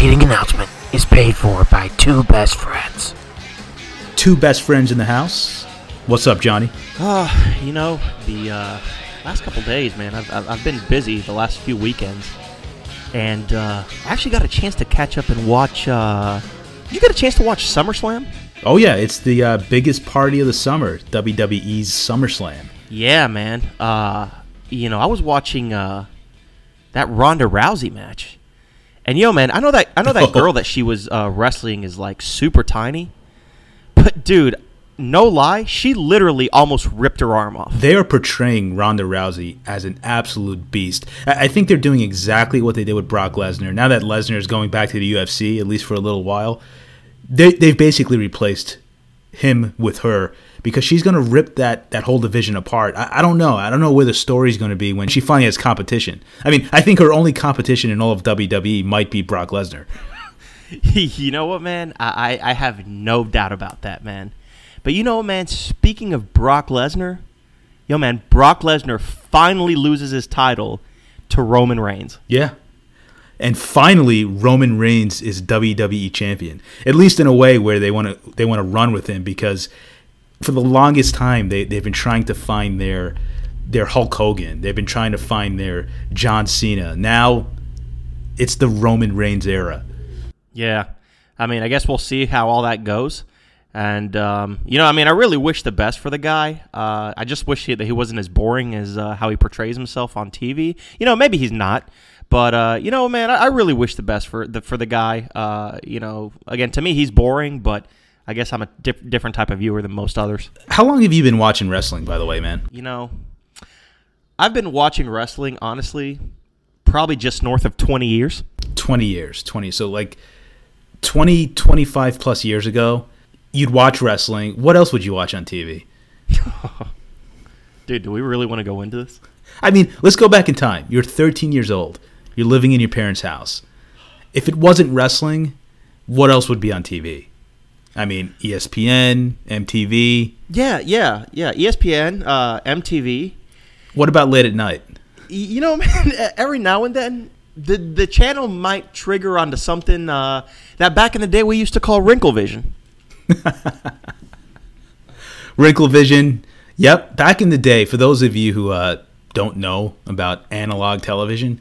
preceding announcement is paid for by two best friends. Two best friends in the house. What's up, Johnny? Uh, you know, the uh, last couple days, man, I've, I've, I've been busy the last few weekends. And uh, I actually got a chance to catch up and watch. Uh, you get a chance to watch SummerSlam? Oh yeah, it's the uh, biggest party of the summer, WWE's SummerSlam. Yeah, man. Uh, you know, I was watching uh, that Ronda Rousey match, and yo, man, I know that I know that girl that she was uh, wrestling is like super tiny, but dude, no lie, she literally almost ripped her arm off. They are portraying Ronda Rousey as an absolute beast. I I think they're doing exactly what they did with Brock Lesnar. Now that Lesnar is going back to the UFC, at least for a little while, they, they've basically replaced him with her because she's going to rip that, that whole division apart. I, I don't know. I don't know where the story's going to be when she finally has competition. I mean, I think her only competition in all of WWE might be Brock Lesnar. you know what, man? I, I have no doubt about that, man. But you know what, man? Speaking of Brock Lesnar, yo, man, Brock Lesnar finally loses his title to Roman Reigns. Yeah. And finally, Roman Reigns is WWE champion. At least in a way where they want to they want to run with him because for the longest time they they've been trying to find their their Hulk Hogan. They've been trying to find their John Cena. Now it's the Roman Reigns era. Yeah. I mean, I guess we'll see how all that goes. And, um, you know, I mean, I really wish the best for the guy. Uh, I just wish he, that he wasn't as boring as uh, how he portrays himself on TV. You know, maybe he's not. But, uh, you know, man, I, I really wish the best for the, for the guy. Uh, you know, again, to me, he's boring, but I guess I'm a diff- different type of viewer than most others. How long have you been watching wrestling, by the way, man? You know, I've been watching wrestling, honestly, probably just north of 20 years. 20 years 20 so like 20 25 plus years ago you'd watch wrestling what else would you watch on tv Dude, do we really want to go into this? i mean let's go back in time you're 13 years old you're living in your parents house if it wasn't wrestling what else would be on tv i mean espn mtv Yeah, yeah, yeah. ESPN, uh, MTV. what about late at night You know, man, every now and then the the channel might trigger onto something uh, that back in the day we used to call wrinkle vision. wrinkle vision. Yep, back in the day, for those of you who uh, don't know about analog television,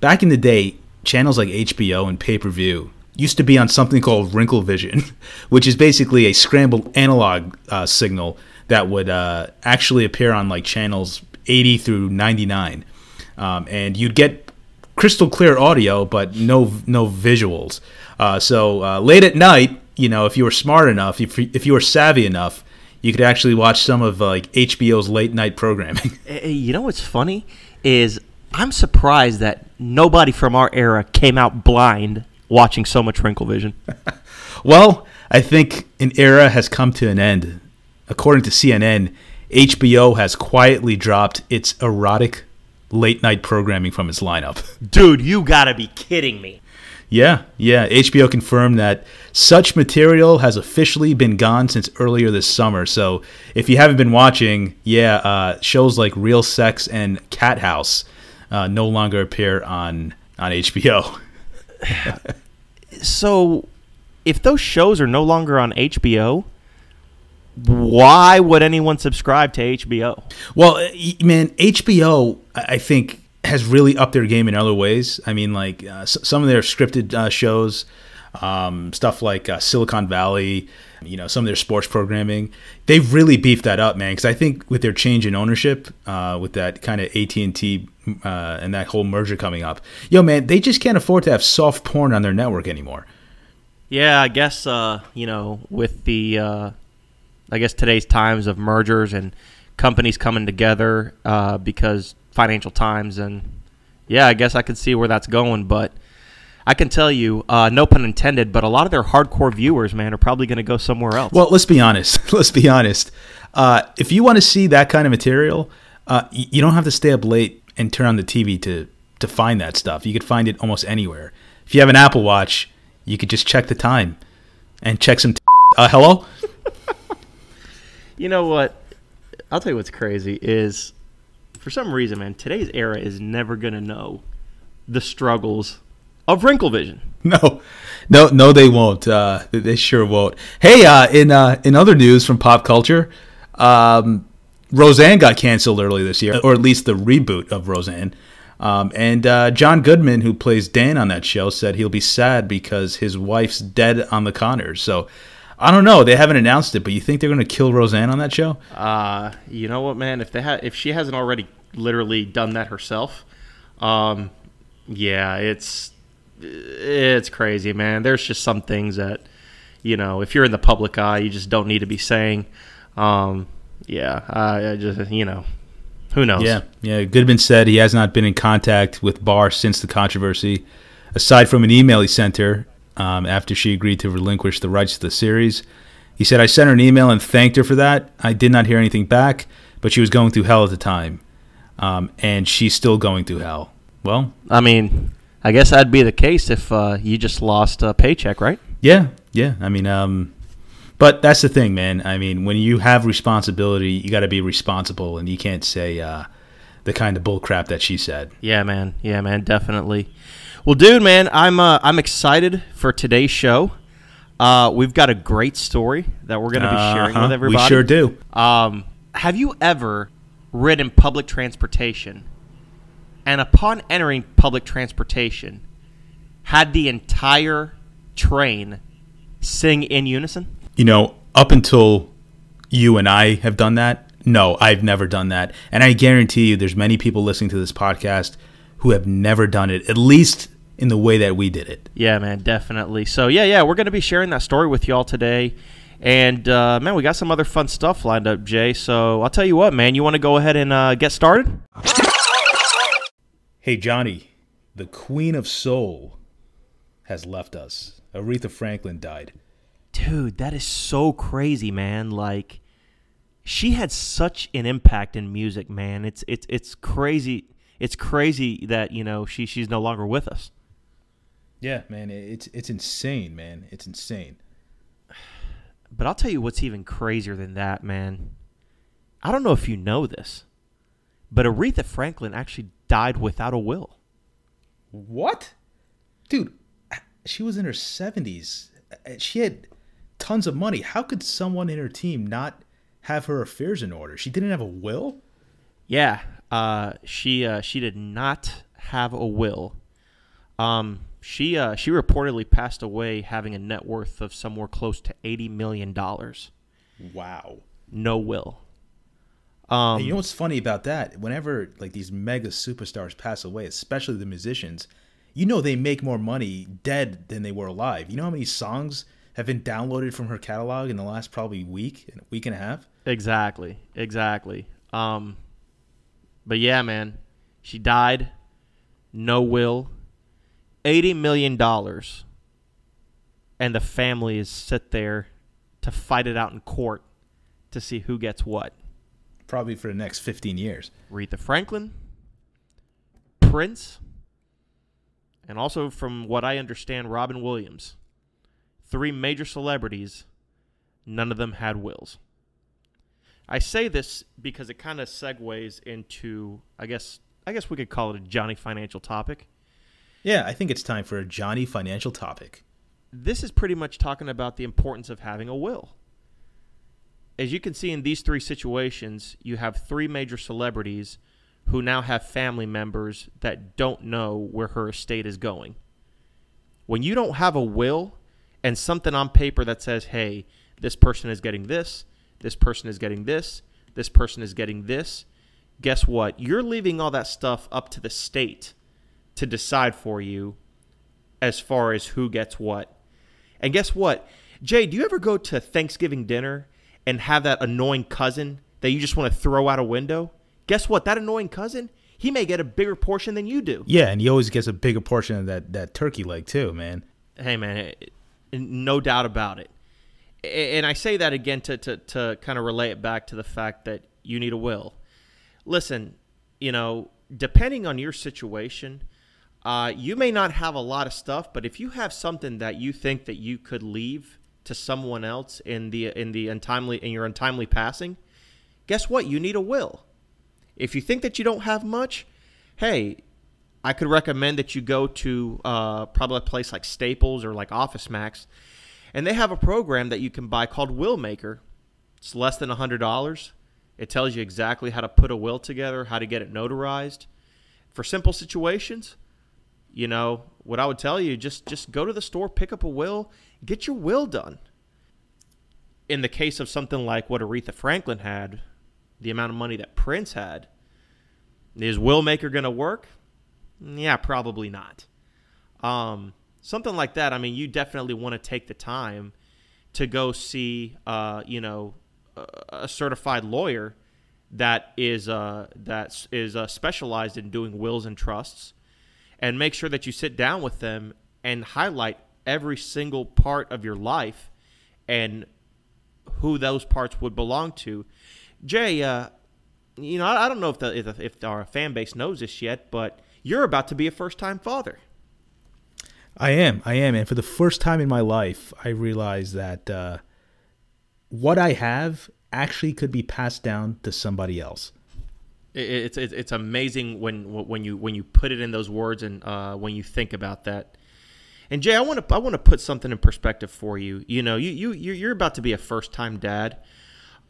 back in the day, channels like HBO and pay per view used to be on something called wrinkle vision, which is basically a scrambled analog uh, signal that would uh, actually appear on like channels 80 through 99. Um, and you'd get crystal clear audio, but no no visuals. Uh, so uh, late at night, you know, if you were smart enough, if if you were savvy enough, you could actually watch some of uh, like HBO's late night programming. You know what's funny is I'm surprised that nobody from our era came out blind watching so much wrinkle vision. well, I think an era has come to an end. According to CNN, HBO has quietly dropped its erotic late night programming from its lineup. Dude, you gotta be kidding me. Yeah, yeah. HBO confirmed that such material has officially been gone since earlier this summer. So if you haven't been watching, yeah, uh, shows like Real Sex and Cathouse uh, no longer appear on on HBO. So, if those shows are no longer on HBO, why would anyone subscribe to HBO? Well, uh, man, HBO, I think, has really upped their game in other ways. I mean, like uh, some of their scripted uh, shows, um, stuff like uh, Silicon Valley, you know, some of their sports programming, they've really beefed that up, man. Because I think with their change in ownership, uh, with that kind of AT and T uh, and that whole merger coming up, yo, man, they just can't afford to have soft porn on their network anymore. Yeah, I guess uh, you know with the uh, I guess today's times of mergers and companies coming together uh, because financial times and yeah, I guess I could see where that's going, but I can tell you, uh, no pun intended, but a lot of their hardcore viewers, man, are probably going to go somewhere else. Well, let's be honest. Let's be honest. Uh, if you want to see that kind of material, uh, y- you don't have to stay up late and turn on the TV to to find that stuff. You could find it almost anywhere. If you have an Apple Watch, you could just check the time and check some. T- uh, hello. You know what? I'll tell you what's crazy is for some reason, man, today's era is never going to know the struggles of Wrinkle Vision. No, no, no, they won't. Uh, they sure won't. Hey, uh, in uh, in other news from pop culture, um, Roseanne got canceled early this year, or at least the reboot of Roseanne. Um, and uh, John Goodman, who plays Dan on that show, said he'll be sad because his wife's dead on the Conners. So I don't know. They haven't announced it, but you think they're going to kill Roseanne on that show? Uh, you know what, man? If they ha- if she hasn't already literally done that herself, um, yeah, it's it's crazy, man. There's just some things that you know, if you're in the public eye, you just don't need to be saying. Um, yeah, I, I just you know, who knows? Yeah, yeah. Goodman said he has not been in contact with Barr since the controversy, aside from an email he sent her um, after she agreed to relinquish the rights to the series. He said, I sent her an email and thanked her for that. I did not hear anything back, but she was going through hell at the time. Um, and she's still going through hell. Well, I mean, I guess that'd be the case if uh, you just lost a paycheck, right? yeah, yeah. I mean, um, but that's the thing, man. I mean, when you have responsibility, you got to be responsible, and you can't say uh, the kind of bull crap that she said. Yeah, man. Yeah, man. Definitely. Well, dude, man, I'm uh, I'm excited for today's show. Uh, we've got a great story that we're going to be sharing Uh-huh, with everybody. We sure do. Um, have you ever ridden public transportation and upon entering public transportation had the entire train sing in unison? you know, up until you and I have done that, no, I've never done that. And I guarantee you there's many people listening to this podcast who have never done it, at least in the way that we did it. Yeah, man, definitely. So, yeah, yeah, we're going to be sharing that story with y'all today. And, uh, man, we got some other fun stuff lined up, Jay. So, I'll tell you what, man, you want to go ahead and uh, get started? Hey, Johnny, the Queen of Soul has left us. Aretha Franklin died. Dude, that is so crazy, man. Like she had such an impact in music, man. It's it's it's crazy. It's crazy that, you know, she she's no longer with us. Yeah, man, it's it's insane, man. It's insane. But I'll tell you what's even crazier than that, man. I don't know if you know this, but Aretha Franklin actually died without a will. What? Dude, she was in her 70s. She had tons of money. How could someone in her team not have her affairs in order? She didn't have a will? Yeah, uh, she uh, she did not have a will. Um, she uh, she reportedly passed away having a net worth of somewhere close to eighty million dollars. Wow. No will. Um, you know what's funny about that? Whenever like these mega superstars pass away, especially the musicians, you know they make more money dead than they were alive. You know how many songs have been downloaded from her catalog in the last probably week, week and a half? Exactly. Exactly. Um, but yeah, man, she died. No will. Eighty million dollars, and the family is sit there to fight it out in court to see who gets what. Probably for the next 15 years. Aretha Franklin, Prince, and also from what I understand, Robin Williams. Three major celebrities, none of them had wills. I say this because it kind of segues into, I guess, I guess we could call it a Johnny financial topic. Yeah, I think it's time for a Johnny financial topic. This is pretty much talking about the importance of having a will. As you can see in these three situations, you have three major celebrities who now have family members that don't know where her estate is going. When you don't have a will and something on paper that says, hey, this person is getting this, this person is getting this, this person is getting this, guess what? You're leaving all that stuff up to the state to decide for you as far as who gets what. And guess what? Jay, do you ever go to Thanksgiving dinner and have that annoying cousin that you just want to throw out a window? Guess what? That annoying cousin, he may get a bigger portion than you do. Yeah, and he always gets a bigger portion of that, that turkey leg, too, man. Hey, man, no doubt about it. And I say that again to, to, to kind of relay it back to the fact that you need a will. Listen, you know, depending on your situation, uh, you may not have a lot of stuff, but if you have something that you think that you could leave to someone else in the in the untimely in your untimely passing, guess what? You need a will. If you think that you don't have much, hey, I could recommend that you go to uh, probably a place like Staples or like Office Max, and they have a program that you can buy called Will Maker. It's less than hundred dollars. It tells you exactly how to put a will together, how to get it notarized. For simple situations, you know, what I would tell you, just just go to the store, pick up a will, get your will done. In the case of something like what Aretha Franklin had, the amount of money that Prince had, is will maker going to work? Yeah, probably not. Um, something like that. I mean, you definitely want to take the time to go see, uh, you know, a certified lawyer that is uh, that is uh, specialized in doing wills and trusts, and make sure that you sit down with them and highlight every single part of your life and who those parts would belong to. Jay, uh, you know, I, don't know if the if, if our fan base knows this yet, but you're about to be a first time father. I am. I am. And for the first time in my life, I realized that uh, what I have actually could be passed down to somebody else. It's it's, it's amazing when when you when you put it in those words and uh, when you think about that. And Jay, I want to I want to put something in perspective for you. You know, you you you're about to be a first time dad.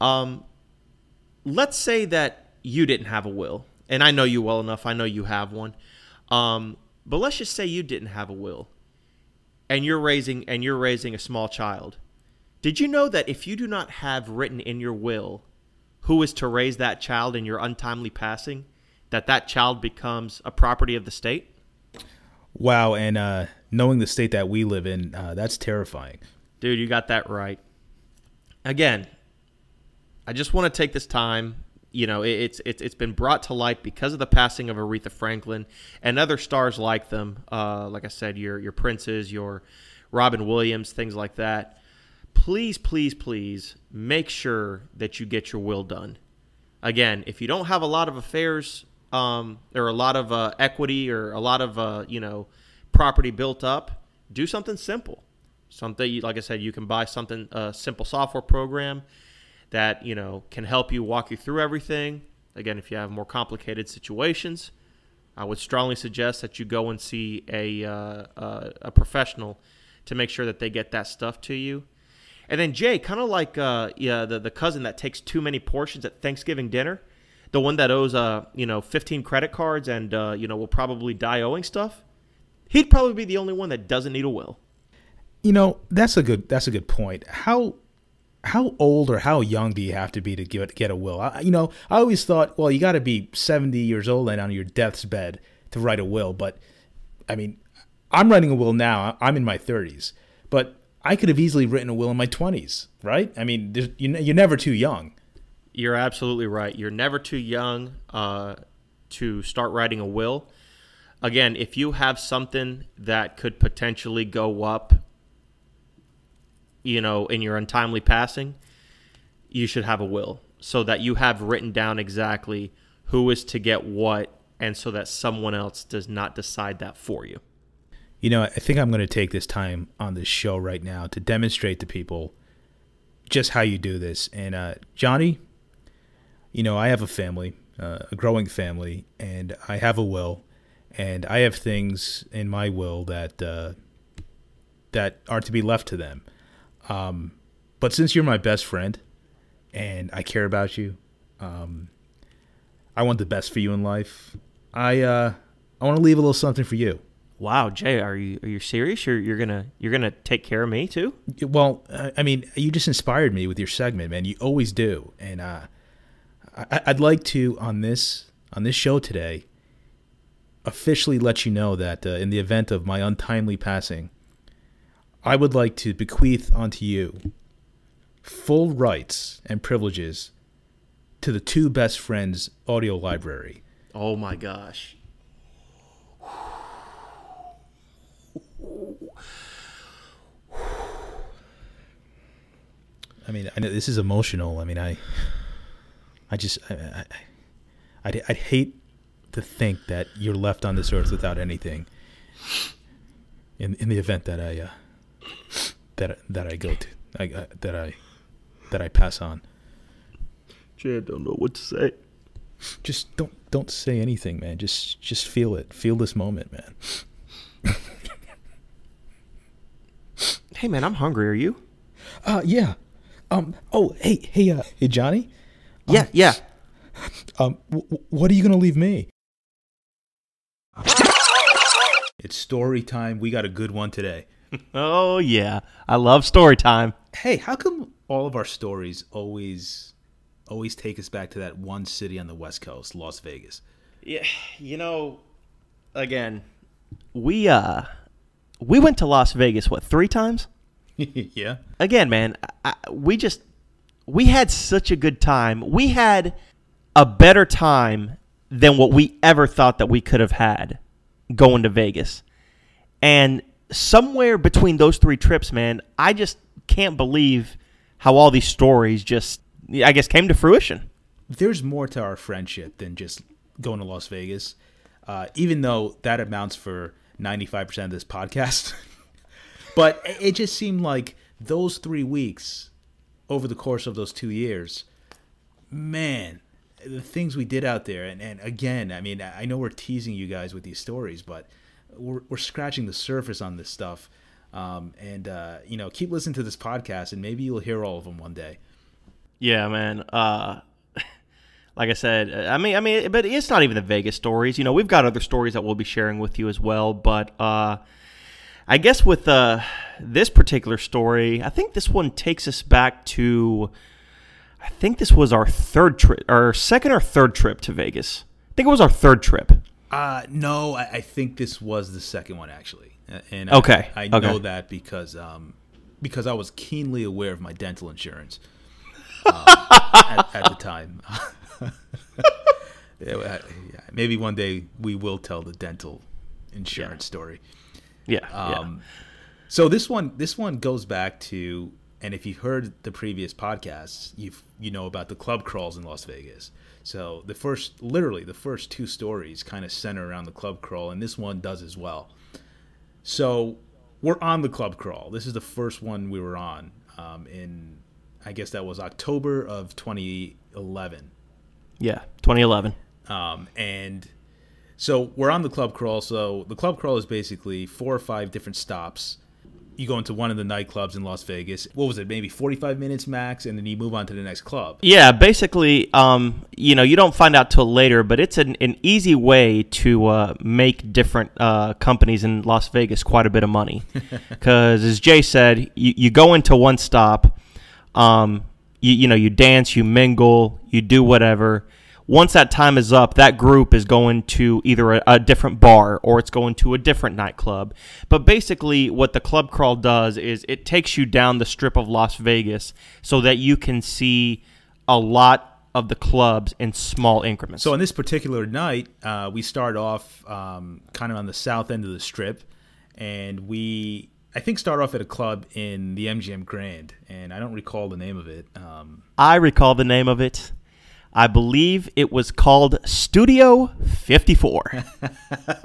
Um, let's say that you didn't have a will, and I know you well enough. I know you have one. Um, but let's just say you didn't have a will, and you're raising and you're raising a small child. Did you know that if you do not have written in your will who is to raise that child in your untimely passing, that that child becomes a property of the state? Wow, and uh, knowing the state that we live in, uh, that's terrifying. Dude, you got that right. Again, I just want to take this time. You know, it's it's it's been brought to light because of the passing of Aretha Franklin and other stars like them. Uh, like I said, your your Princes, your Robin Williams, things like that. Please, please, please make sure that you get your will done. Again, if you don't have a lot of affairs um, or a lot of uh, equity or a lot of uh, you know property built up, do something simple. Something like I said, you can buy something a simple software program that you know can help you walk you through everything. Again, if you have more complicated situations, I would strongly suggest that you go and see a uh, uh, a professional to make sure that they get that stuff to you. And then Jay, kind of like uh, yeah, the the cousin that takes too many portions at Thanksgiving dinner, the one that owes uh you know 15 credit cards and uh, you know will probably die owing stuff. He'd probably be the only one that doesn't need a will. You know, that's a good that's a good point. How how old or how young do you have to be to get get a will? I, you know, I always thought, well, you got to be 70 years old and on your death's bed to write a will. But I mean, I'm writing a will now. I'm in my 30s, but I could have easily written a will in my 20s, right? I mean, you're never too young. You're absolutely right. You're never too young uh, to start writing a will. Again, if you have something that could potentially go up you know, in your untimely passing, you should have a will so that you have written down exactly who is to get what and so that someone else does not decide that for you. You know, I think I'm going to take this time on this show right now to demonstrate to people just how you do this. And uh, Johnny, you know, I have a family, uh, a growing family, and I have a will, and I have things in my will that uh, that are to be left to them. Um, but since you're my best friend and I care about you, um, I want the best for you in life. I uh, I want to leave a little something for you. Wow, Jay, are you are you serious? You're you're gonna you're gonna take care of me too? Well, I mean, you just inspired me with your segment, man. You always do, and uh, I, I'd like to on this on this show today officially let you know that uh, in the event of my untimely passing, I would like to bequeath unto you full rights and privileges to the two best friends audio library. Oh my gosh. I mean, I know this is emotional. I mean, I, I just, I, I, I'd, I'd hate to think that you're left on this earth without anything. In in the event that I, uh, that that I go to, I, uh, that I that I pass on. Jay, I don't know what to say. Just don't don't say anything, man. Just just feel it. Feel this moment, man. Hey man, I'm hungry. Are you? Uh, yeah. Um. Oh, hey, hey, uh, hey, Johnny. Yeah, yeah. Um, w- w- what are you gonna leave me? It's story time. We got a good one today. Oh yeah, I love story time. Hey, how come all of our stories always, always take us back to that one city on the West Coast, Las Vegas? Yeah, you know, again, we uh, we went to Las Vegas what three times? yeah. Again, man, I, we just we had such a good time. We had a better time than what we ever thought that we could have had going to Vegas. And somewhere between those three trips, man, I just can't believe how all these stories just I guess came to fruition. there's more to our friendship than just going to Las Vegas. Uh, even though that amounts for 95% of this podcast. but it- just seemed like those three weeks over the course of those two years, man, the things we did out there. And, and again, I mean, I know we're teasing you guys with these stories, but we're, we're scratching the surface on this stuff. Um, and, uh, you know, keep listening to this podcast and maybe you'll hear all of them one day. Yeah, man. Uh, like I said, I mean, I mean, but it's not even the Vegas stories. You know, we've got other stories that we'll be sharing with you as well. But uh, I guess with uh, this particular story, I think this one takes us back to. I think this was our third trip, our second or third trip to Vegas. I think it was our third trip. Uh, no, I, I think this was the second one actually. Uh, And I- Okay, I, okay. know that because um, because I was keenly aware of my dental insurance um, at, at the time. Yeah, maybe one day we will tell the dental insurance story. Yeah, Um, So this one, this one goes back to, and if you've heard the previous podcasts, you you know about the club crawls in Las Vegas. So the first, literally the first two stories, kind of center around the club crawl, and this one does as well. So we're on the club crawl. This is the first one we were on um, in, I guess that was October of 2011. yeah, yeah. 2011. Um, and so we're on the club crawl. So the club crawl is basically four or five different stops. You go into one of the nightclubs in Las Vegas. What was it? Maybe 45 minutes max, and then you move on to the next club. Yeah, basically, um, you know, you don't find out till later, but it's an, an easy way to uh, make different uh, companies in Las Vegas quite a bit of money. Because, as Jay said, you, you go into one stop, um, you, you know, you dance, you mingle, you do whatever. Once that time is up, that group is going to either a, a different bar or it's going to a different nightclub. But basically, what the club crawl does is it takes you down the strip of Las Vegas so that you can see a lot of the clubs in small increments. So on this particular night, uh, we start off um, kind of on the south end of the strip, and we I think start off at a club in the MGM Grand, and I don't recall the name of it. Um, I recall the name of it. I believe it was called Studio 54.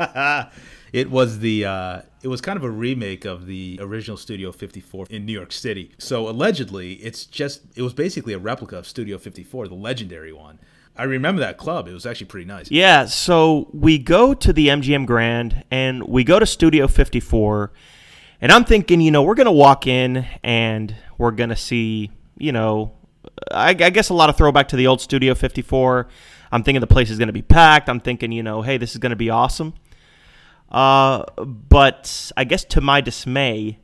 it was the uh, it was kind of a remake of the original Studio 54 in New York City. So allegedly, it's just it was basically a replica of Studio 54, the legendary one. I remember that club; it was actually pretty nice. Yeah, so we go to the MGM Grand and we go to Studio 54. And I'm thinking, you know, we're going to walk in and we're going to see, you know, I, I guess a lot of throwback to the old Studio 54. I'm thinking the place is going to be packed. I'm thinking, you know, hey, this is going to be awesome. Uh, but I guess to my dismay,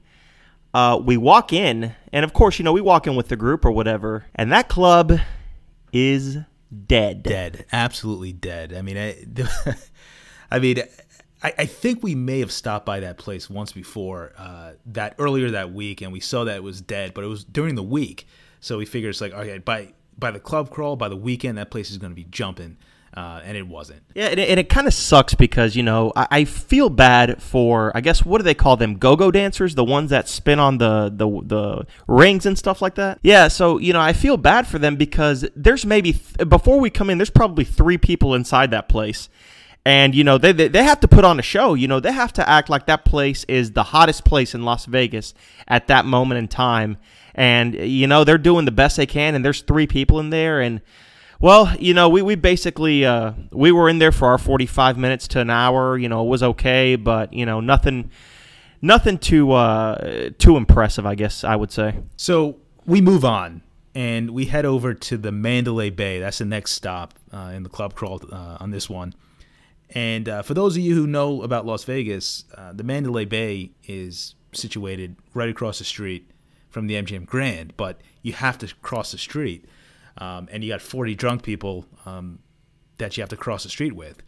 uh, we walk in, and of course, you know, we walk in with the group or whatever, and that club is dead. Dead, absolutely dead. I mean, I, I mean, I, I think we may have stopped by that place once before uh, that earlier that week, and we saw that it was dead, but it was during the week. So we figured it's like, okay, by by the club crawl, by the weekend, that place is going to be jumping, uh, and it wasn't. Yeah, and it, it kind of sucks because you know I, I feel bad for I guess what do they call them go-go dancers, the ones that spin on the, the the rings and stuff like that. Yeah, so you know I feel bad for them because there's maybe th- before we come in, there's probably three people inside that place. And you know they, they they have to put on a show. You know they have to act like that place is the hottest place in Las Vegas at that moment in time. And you know they're doing the best they can. And there's three people in there, and Well, you know, we, we basically uh, we were in there for our 45 minutes to an hour. You know, it was okay, but you know, nothing nothing too uh, too impressive, I guess I would say. So we move on and we head over to the Mandalay Bay. That's the next stop uh, in the club crawl uh, on this one. And uh, for those of you who know about Las Vegas, uh, the Mandalay Bay is situated right across the street from the MGM Grand, but you have to cross the street. Um, and you got 40 drunk people um, that you have to cross the street with.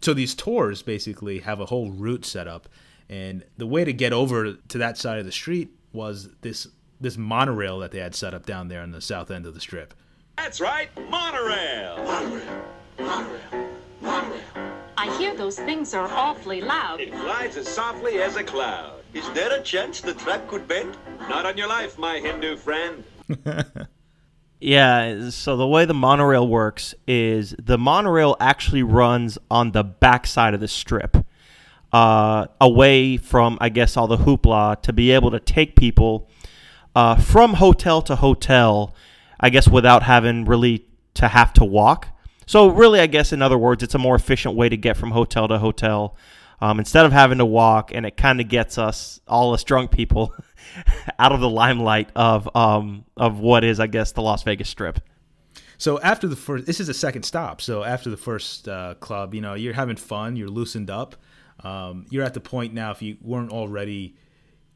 So these tours basically have a whole route set up. And the way to get over to that side of the street was this this monorail that they had set up down there on the south end of the strip. That's right, monorail. Monorail, monorail, monorail. I hear those things are awfully loud. It glides as softly as a cloud. Is there a chance the track could bend? Not on your life, my Hindu friend. Yeah, so the way the monorail works is the monorail actually runs on the backside of the strip, uh, away from, I guess, all the hoopla to be able to take people uh, from hotel to hotel, I guess, without having really to have to walk. So, really, I guess, in other words, it's a more efficient way to get from hotel to hotel um, instead of having to walk, and it kind of gets us, all us drunk people, out of the limelight of um, of what is, I guess, the Las Vegas Strip. So after the first, this is the second stop. So after the first uh, club, you know, you're having fun, you're loosened up. Um, you're at the point now, if you weren't already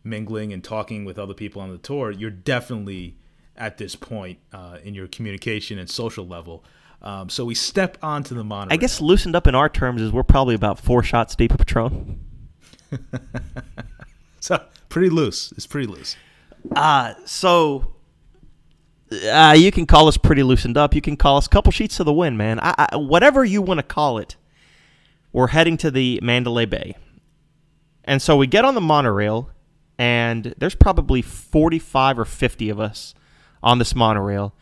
mingling and talking with other people on the tour, you're definitely at this point uh, in your communication and social level. Um, so we step onto the monorail. I guess loosened up in our terms is we're probably about four shots deep of Patron. so pretty loose. It's pretty loose. Uh, so uh, you can call us pretty loosened up. You can call us couple sheets to the wind, man. I, I, whatever you want to call it. We're heading to the Mandalay Bay. And so we get on the monorail, and there's probably 45 or 50 of us on this monorail.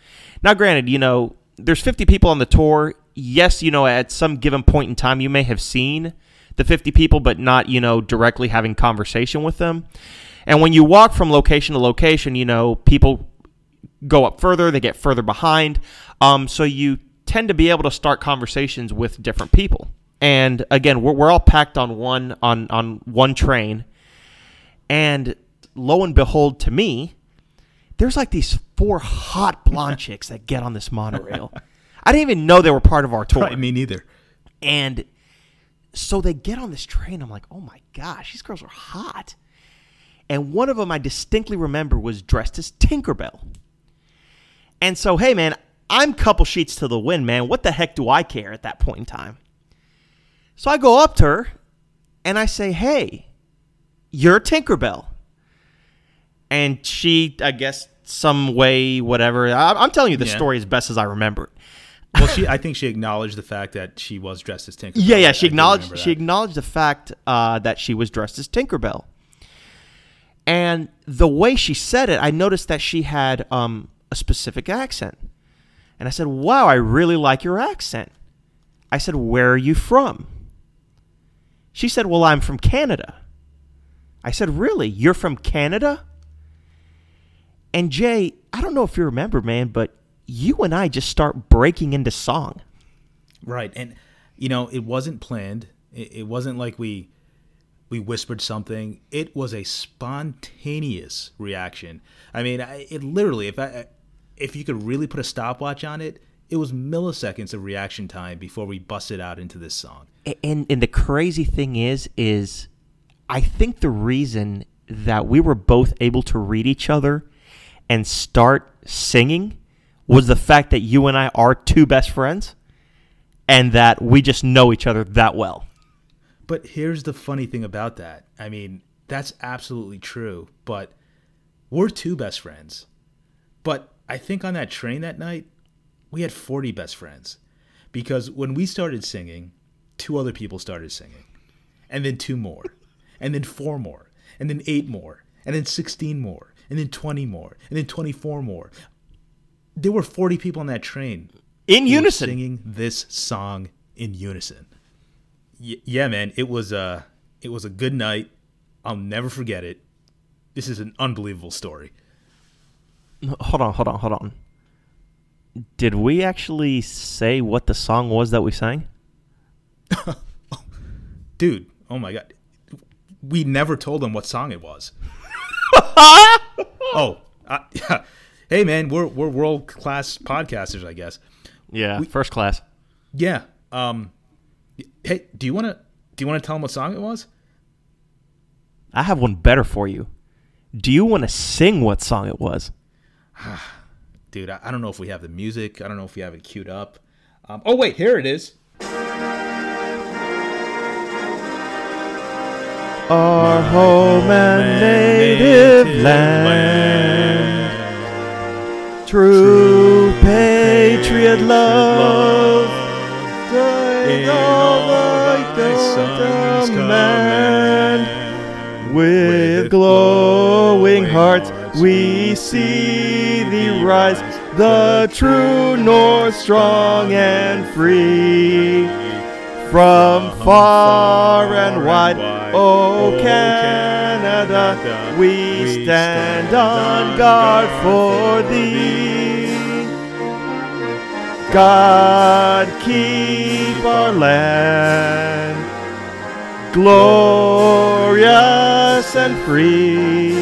Now, granted, you know, there's 50 people on the tour. Yes, you know, at some given point in time, you may have seen the 50 people, but not, you know, directly having conversation with them. And when you walk from location to location, you know, people go up further, they get further behind. Um, so you tend to be able to start conversations with different people. And again, we're, we're all packed on one on on one train. And lo and behold, to me, there's like these four hot blonde chicks that get on this monorail. I didn't even know they were part of our tour. Right, me neither. And so they get on this train. I'm like, oh my gosh, these girls are hot. And one of them I distinctly remember was dressed as Tinkerbell. And so, hey, man, I'm couple sheets to the wind, man. What the heck do I care at that point in time? So I go up to her and I say, hey, you're Tinkerbell. And she, I guess, some way, whatever. I, am telling you the Yeah. story as best as I remember it. Well, she, I think she acknowledged the fact that she was dressed as Tinkerbell. Yeah, yeah. She I acknowledged she acknowledged the fact uh, that she was dressed as Tinkerbell, and the way she said it, I noticed that she had um, a specific accent, and I said, "Wow, I really like your accent." I said, "Where are you from?" She said, "Well, I'm from Canada." I said, "Really? You're from Canada?" And Jay, I don't know if you remember, man, but you and I just start breaking into song. Right, and you know it wasn't planned. It, it wasn't like we we whispered something. It was a spontaneous reaction. I mean, I, it literally, if I if you could really put a stopwatch on it, it was milliseconds of reaction time before we busted out into this song. and and the crazy thing is is i think the reason that we were both able to read each other and start singing was the fact that you and i are two best friends and that we just know each other that well But here's the funny thing about that. I mean, that's absolutely true, but we're two best friends. But I think on that train that night, we had 40 best friends. Because when we started singing, two other people started singing. And then two more. And then four more. And then eight more. And then 16 more. And then 20 more. And then 24 more. There were 40 people on that train in unison singing this song in unison. Y- yeah, man, it was a it was a good night. I'll never forget it. This is an unbelievable story. hold on hold on hold on did we actually say what the song was that we sang? Dude, oh my god. We never told them what song it was. oh, uh, yeah. Hey man, we're we're world class podcasters, I guess. Yeah, first class. Yeah. Um Hey, do you want to do you want to tell them what song it was? I have one better for you. Do you want to sing what song it was? Dude, I, I don't know if we have the music. I don't know if we have it queued up. Um, oh wait, here it is. Our home and native land. True patriot love. In all thy sons command. With glowing hearts we see thee rise, the true north strong and free. From far and wide, oh, oh Canada, we stand on guard for thee. God keep our land glorious and free.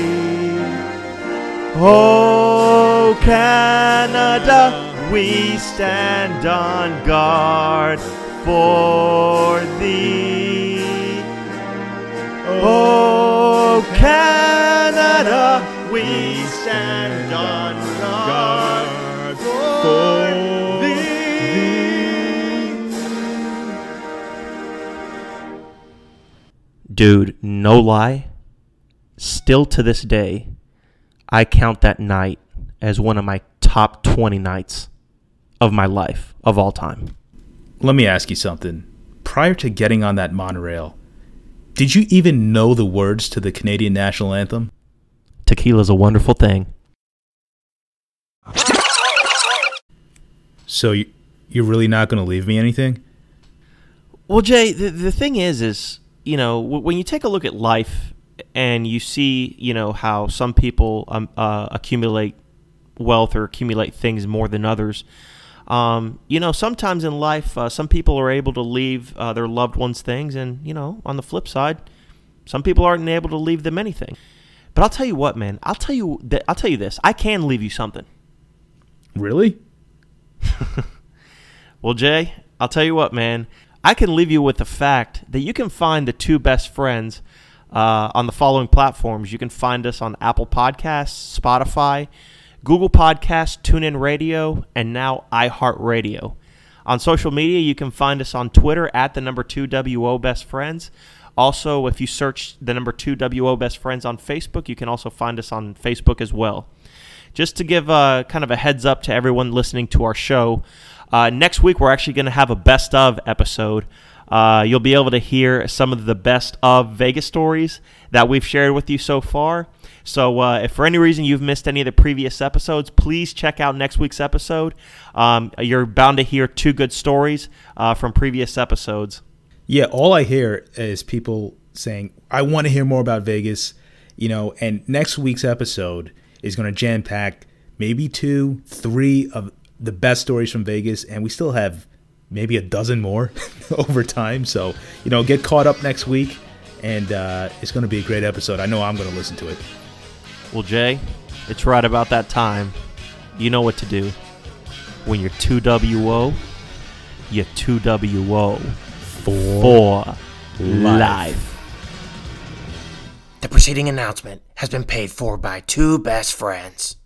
Oh, Canada, we stand on guard for thee. Oh, Canada, we stand on guard for thee. Dude, no lie, still to this day, I count that night as one of my top 20 nights of my life of all time. Let me ask you something. Prior to getting on that monorail, did you even know the words to the Canadian national anthem? Tequila's a wonderful thing. So you, you're really not going to leave me anything? Well, Jay, the, the thing is, is, you know, when you take a look at life and you see, you know, how some people um, uh, accumulate wealth or accumulate things more than others, um, you know, sometimes in life, uh, some people are able to leave uh, their loved ones things, and you know, on the flip side, some people aren't able to leave them anything. But I'll tell you what, man. I'll tell you that. I'll tell you this. I can leave you something. Really? Well, Jay, I'll tell you what, man. I can leave you with the fact that you can find the two best friends uh, on the following platforms. You can find us on Apple Podcasts, Spotify, Google Podcasts, TuneIn Radio, and now iHeartRadio. On social media, you can find us on Twitter at the number two WO Best Friends. Also, if you search the number two WO Best Friends on Facebook, you can also find us on Facebook as well. Just to give uh, kind of a heads up to everyone listening to our show, uh, next week we're actually going to have a best of episode. Uh, you'll be able to hear some of the best of Vegas stories that we've shared with you so far. So, uh, if for any reason you've missed any of the previous episodes, please check out next week's episode. Um, you're bound to hear two good stories uh, from previous episodes. Yeah, all I hear is people saying, I want to hear more about Vegas, you know, and next week's episode is going to jam pack maybe two, three of the best stories from Vegas, and we still have maybe a dozen more over time. So, you know, get caught up next week, and uh, it's going to be a great episode. I know I'm going to listen to it. Well, Jay, it's right about that time. You know what to do. When you're 2WO, you're 2WO for life. The preceding announcement has been paid for by two best friends.